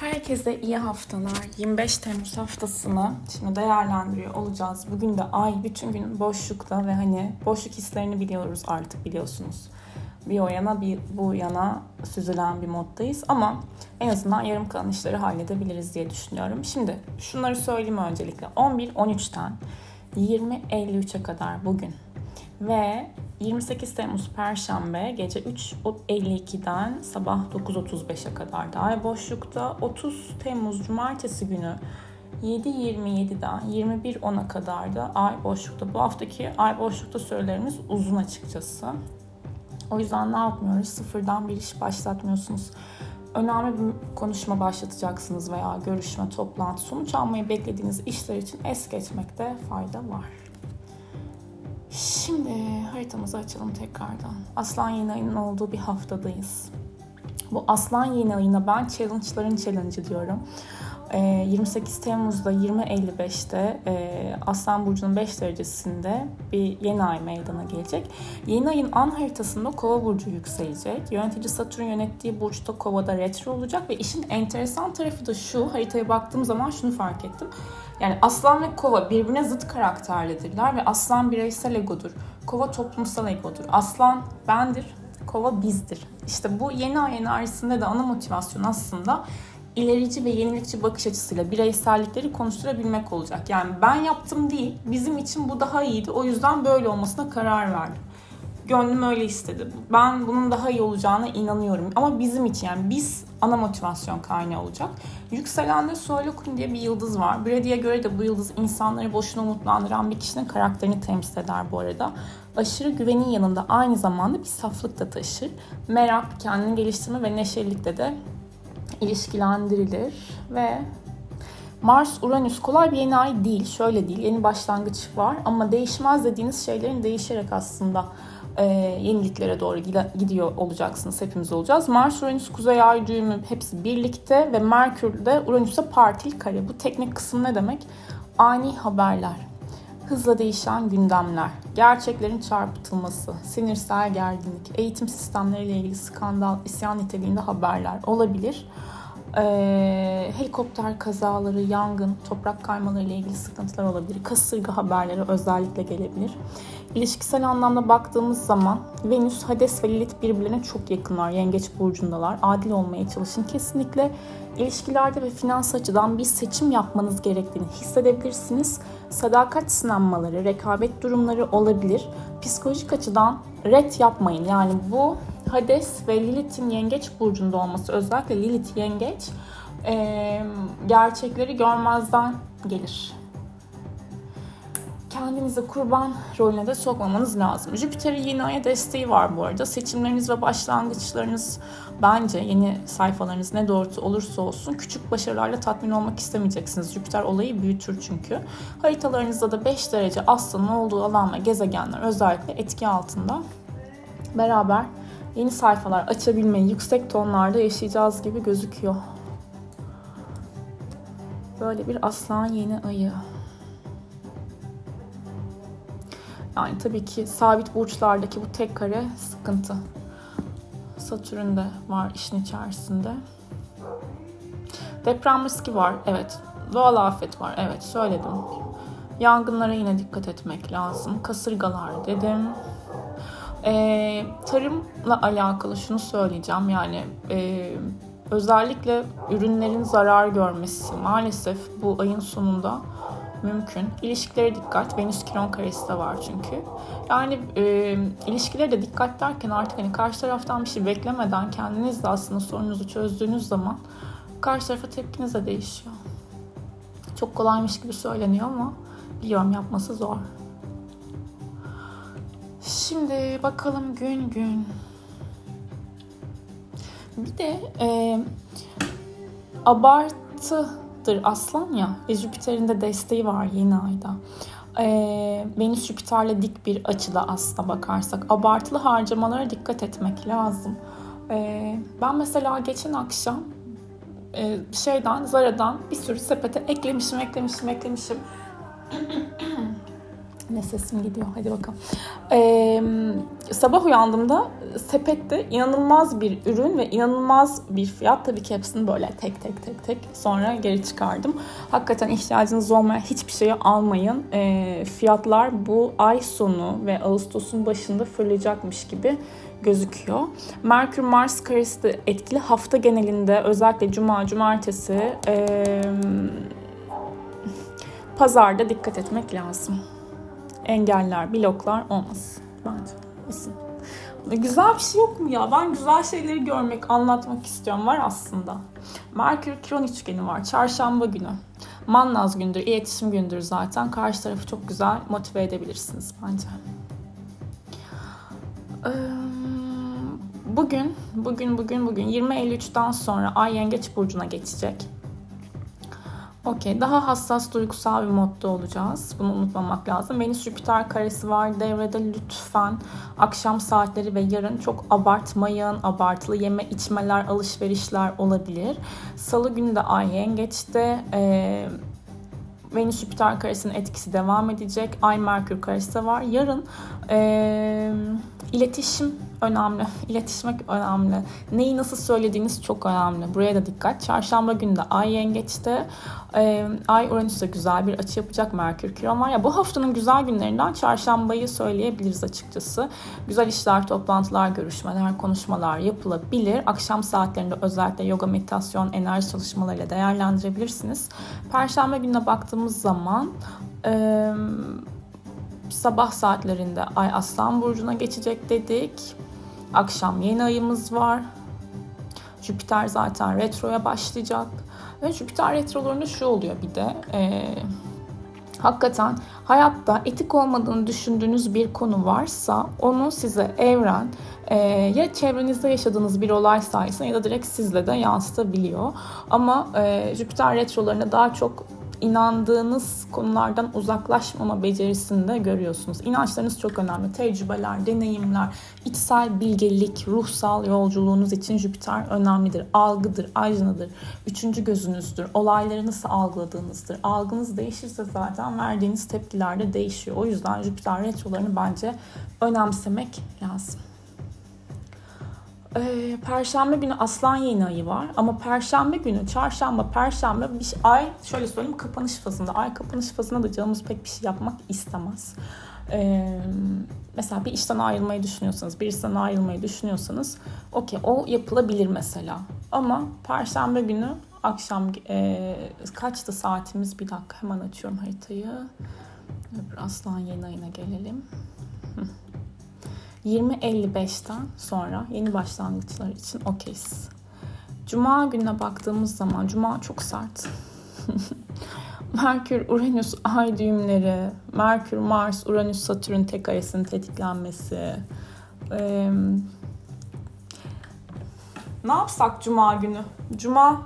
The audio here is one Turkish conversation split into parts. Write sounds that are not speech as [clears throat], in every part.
Herkese iyi haftalar. 25 Temmuz haftasını şimdi değerlendiriyor olacağız. Bugün de ay bütün gün boşlukta ve hani boşluk hislerini biliyoruz artık biliyorsunuz. Bir o yana bir bu yana süzülen bir moddayız ama en azından yarım kalan işleri halledebiliriz diye düşünüyorum. Şimdi şunları söyleyeyim öncelikle. 11-13'ten 20-53'e kadar bugün ve 28 Temmuz Perşembe gece 3.52'den sabah 9.35'e kadar da ay boşlukta. 30 Temmuz Cumartesi günü 7.27'den 21.10'a kadar da ay boşlukta. Bu haftaki ay boşlukta sürelerimiz uzun açıkçası. O yüzden ne yapmıyoruz? Sıfırdan bir iş başlatmıyorsunuz. Önemli bir konuşma başlatacaksınız veya görüşme, toplantı, sonuç almayı beklediğiniz işler için es geçmekte fayda var. Şimdi haritamızı açalım tekrardan. Aslan yeni ayının olduğu bir haftadayız. Bu aslan yeni ayına ben challenge'ların challenge'ı diyorum. 28 ee, Temmuz'da 20.55'te e, Aslan Burcu'nun 5 derecesinde bir yeni ay meydana gelecek. Yeni ayın an haritasında Kova Burcu yükselecek. Yönetici Satürn yönettiği burçta Kova'da retro olacak ve işin enteresan tarafı da şu. Haritaya baktığım zaman şunu fark ettim. Yani aslan ve kova birbirine zıt karakterlidirler ve aslan bireysel egodur. Kova toplumsal egodur. Aslan bendir, kova bizdir. İşte bu yeni ay enerjisinde de ana motivasyon aslında ilerici ve yenilikçi bakış açısıyla bireysellikleri konuşturabilmek olacak. Yani ben yaptım değil, bizim için bu daha iyiydi. O yüzden böyle olmasına karar verdim. Gönlüm öyle istedi. Ben bunun daha iyi olacağına inanıyorum. Ama bizim için yani biz ana motivasyon kaynağı olacak. Yükselende Soylokun diye bir yıldız var. Brady'e göre de bu yıldız insanları boşuna umutlandıran bir kişinin karakterini temsil eder bu arada. Aşırı güvenin yanında aynı zamanda bir saflık da taşır. Merak, kendini geliştirme ve neşelilikte de ilişkilendirilir ve Mars Uranüs kolay bir yeni ay değil. Şöyle değil. Yeni başlangıç var ama değişmez dediğiniz şeylerin değişerek aslında e, yeniliklere doğru gidiyor olacaksınız. Hepimiz olacağız. Mars, Uranüs, Kuzey Ay düğümü hepsi birlikte ve Merkür de Uranüs'e partil kare. Bu teknik kısım ne demek? Ani haberler, hızla değişen gündemler, gerçeklerin çarpıtılması, sinirsel gerginlik, eğitim sistemleriyle ilgili skandal, isyan niteliğinde haberler olabilir. Ee, helikopter kazaları, yangın, toprak kaymaları ile ilgili sıkıntılar olabilir. Kasırga haberleri özellikle gelebilir. İlişkisel anlamda baktığımız zaman Venüs, Hades ve Lilith birbirlerine çok yakınlar. Yengeç burcundalar. Adil olmaya çalışın. Kesinlikle ilişkilerde ve finans açıdan bir seçim yapmanız gerektiğini hissedebilirsiniz. Sadakat sınanmaları, rekabet durumları olabilir. Psikolojik açıdan red yapmayın. Yani bu Hades ve Lilith'in yengeç burcunda olması özellikle Lilith yengeç gerçekleri görmezden gelir kendinizi kurban rolüne de sokmamanız lazım. Jüpiter'in yeni aya desteği var bu arada. Seçimleriniz ve başlangıçlarınız bence yeni sayfalarınız ne doğrultu olursa olsun küçük başarılarla tatmin olmak istemeyeceksiniz. Jüpiter olayı büyütür çünkü. Haritalarınızda da 5 derece aslanın olduğu alan ve gezegenler özellikle etki altında. Beraber yeni sayfalar açabilmeyi yüksek tonlarda yaşayacağız gibi gözüküyor. Böyle bir aslan yeni ayı. Yani tabii ki sabit burçlardaki bu tek kare sıkıntı. Satürn de var işin içerisinde. Deprem riski var. Evet. Doğal afet var. Evet söyledim. Yangınlara yine dikkat etmek lazım. Kasırgalar dedim. Ee, tarımla alakalı şunu söyleyeceğim. Yani e, özellikle ürünlerin zarar görmesi maalesef bu ayın sonunda mümkün. İlişkilere dikkat. Venüs Kiron karesi de var çünkü. Yani e, ilişkilere de dikkat derken artık hani karşı taraftan bir şey beklemeden kendiniz de aslında sorununuzu çözdüğünüz zaman karşı tarafa tepkiniz de değişiyor. Çok kolaymış gibi söyleniyor ama biliyorum yapması zor. Şimdi bakalım gün gün. Bir de e, abartı Jüpiter aslan ya ve Jüpiter'in de desteği var yeni ayda. Ee, Venüs Jüpiter'le dik bir açıda aslına bakarsak abartılı harcamalara dikkat etmek lazım. Ee, ben mesela geçen akşam e, şeyden Zara'dan bir sürü sepete eklemişim eklemişim eklemişim. Ne sesim gidiyor. Hadi bakalım. Ee, sabah uyandığımda sepette inanılmaz bir ürün ve inanılmaz bir fiyat. Tabii ki hepsini böyle tek tek tek tek sonra geri çıkardım. Hakikaten ihtiyacınız olmayan hiçbir şeyi almayın. Ee, fiyatlar bu ay sonu ve Ağustos'un başında fırlayacakmış gibi gözüküyor. Merkür Mars karesi de etkili. Hafta genelinde özellikle cuma, cumartesi, e, pazarda dikkat etmek lazım. Engeller, bloklar olmasın bence. Olmasın. Güzel bir şey yok mu ya? Ben güzel şeyleri görmek, anlatmak istiyorum. Var aslında. Merkür Kiron üçgeni var. Çarşamba günü. Mannaz gündür, iletişim gündür zaten. Karşı tarafı çok güzel motive edebilirsiniz bence. Bugün, bugün, bugün, bugün 20.53'ten sonra Ay Yengeç Burcu'na geçecek. Okey. Daha hassas duygusal bir modda olacağız. Bunu unutmamak lazım. Venüs Jüpiter karesi var. Devrede lütfen akşam saatleri ve yarın çok abartmayın. Abartılı yeme içmeler, alışverişler olabilir. Salı günü de Ay Yengeç'te. Ee, Venüs Jüpiter karesinin etkisi devam edecek. Ay Merkür karesi var. Yarın ee, iletişim önemli. İletişmek önemli. Neyi nasıl söylediğiniz çok önemli. Buraya da dikkat. Çarşamba günü de Ay Yengeç'te. Ee, Ay Uranüs'te güzel bir açı yapacak. Merkür Kiron var ya. Bu haftanın güzel günlerinden çarşambayı söyleyebiliriz açıkçası. Güzel işler, toplantılar, görüşmeler, konuşmalar yapılabilir. Akşam saatlerinde özellikle yoga, meditasyon, enerji çalışmalarıyla değerlendirebilirsiniz. Perşembe gününe baktığımız zaman... Ee, sabah saatlerinde Ay Aslan Burcu'na geçecek dedik. Akşam yeni ayımız var. Jüpiter zaten retroya başlayacak. Ve Jüpiter retrolarında şu oluyor bir de. E, hakikaten hayatta etik olmadığını düşündüğünüz bir konu varsa onu size evren e, ya çevrenizde yaşadığınız bir olay sayesinde ya da direkt sizle de yansıtabiliyor. Ama e, Jüpiter retrolarında daha çok inandığınız konulardan uzaklaşmama becerisini de görüyorsunuz. İnançlarınız çok önemli. Tecrübeler, deneyimler, içsel bilgelik, ruhsal yolculuğunuz için Jüpiter önemlidir. Algıdır, ajnadır, üçüncü gözünüzdür. Olayları nasıl algıladığınızdır. Algınız değişirse zaten verdiğiniz tepkiler de değişiyor. O yüzden Jüpiter retrolarını bence önemsemek lazım. Ee, Perşembe günü Aslan yeni ayı var ama Perşembe günü, Çarşamba, Perşembe bir ay şöyle söyleyeyim kapanış fazında. Ay kapanış fazında da canımız pek bir şey yapmak istemez. Ee, mesela bir işten ayrılmayı düşünüyorsanız, bir işten ayrılmayı düşünüyorsanız okey o yapılabilir mesela. Ama Perşembe günü akşam e, kaçtı saatimiz bir dakika hemen açıyorum haritayı. Öbür Aslan yeni ayına gelelim. 20.55'ten sonra yeni başlangıçlar için okeyiz. Cuma gününe baktığımız zaman Cuma çok sert. [laughs] Merkür, Uranüs, Ay düğümleri, Merkür, Mars, Uranüs, Satürn tek karesinin tetiklenmesi. Ee, ne yapsak Cuma günü? Cuma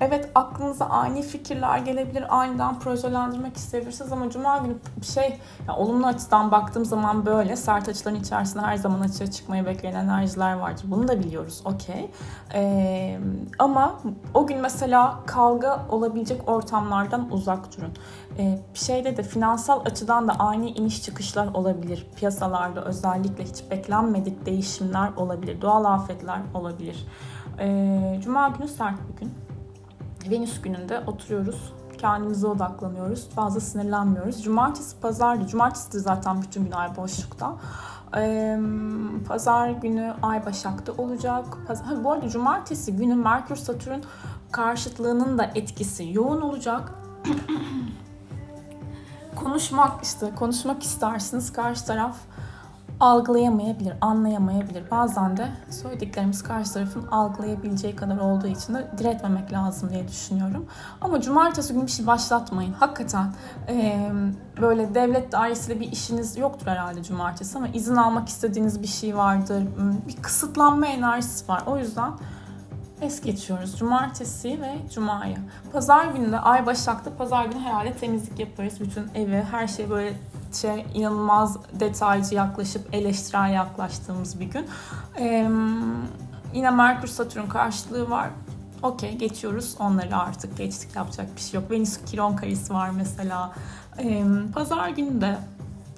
Evet aklınıza ani fikirler gelebilir, aniden projelendirmek isteyebilirsiniz ama cuma günü bir şey yani olumlu açıdan baktığım zaman böyle sert açıların içerisinde her zaman açığa çıkmayı bekleyen enerjiler vardır. Bunu da biliyoruz okey. Ee, ama o gün mesela kavga olabilecek ortamlardan uzak durun. Ee, şeyde de finansal açıdan da ani iniş çıkışlar olabilir. Piyasalarda özellikle hiç beklenmedik değişimler olabilir. Doğal afetler olabilir. Ee, cuma günü sert bir gün Venüs gününde oturuyoruz. Kendimize odaklanıyoruz. Fazla sinirlenmiyoruz. Cumartesi, pazardı. Cumartesi de zaten bütün gün ay boşlukta. Ee, pazar günü ay başakta olacak. Pazar, ha, bu arada cumartesi günü Merkür Satürn karşıtlığının da etkisi yoğun olacak. [clears throat] konuşmak işte konuşmak istersiniz karşı taraf algılayamayabilir, anlayamayabilir. Bazen de söylediklerimiz karşı tarafın algılayabileceği kadar olduğu için de diretmemek lazım diye düşünüyorum. Ama cumartesi günü bir şey başlatmayın. Hakikaten e, böyle devlet dairesiyle bir işiniz yoktur herhalde cumartesi ama izin almak istediğiniz bir şey vardır. Bir kısıtlanma enerjisi var. O yüzden es geçiyoruz. Cumartesi ve Cuma'ya. Pazar günü de Ay Başak'ta pazar günü herhalde temizlik yaparız. Bütün evi, her şey böyle şey inanılmaz detaycı yaklaşıp eleştirel yaklaştığımız bir gün. Ee, yine Merkür Satürn karşılığı var. Okey geçiyoruz onları artık geçtik yapacak bir şey yok. Venüs Kiron karesi var mesela. Ee, Pazar günü de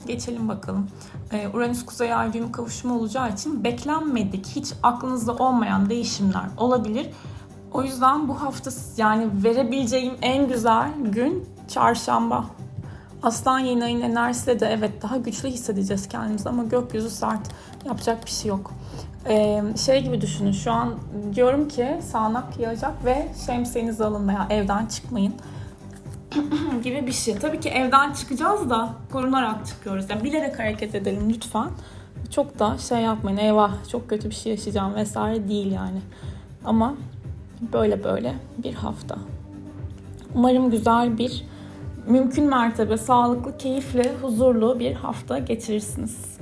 geçelim bakalım. Ee, Uranüs Kuzey Ay düğümü kavuşumu olacağı için beklenmedik, hiç aklınızda olmayan değişimler olabilir. O yüzden bu hafta yani verebileceğim en güzel gün çarşamba. Aslan yeni ayın enerjisiyle de evet daha güçlü hissedeceğiz kendimizi ama gökyüzü sert. Yapacak bir şey yok. Ee, şey gibi düşünün şu an diyorum ki sağanak yağacak ve şemsiyenizi alın veya evden çıkmayın [clears throat] gibi bir şey. Tabii ki evden çıkacağız da korunarak çıkıyoruz. Yani bilerek hareket edelim lütfen. Çok da şey yapmayın eyvah çok kötü bir şey yaşayacağım vesaire değil yani. Ama böyle böyle bir hafta. Umarım güzel bir mümkün mertebe sağlıklı, keyifli, huzurlu bir hafta geçirirsiniz.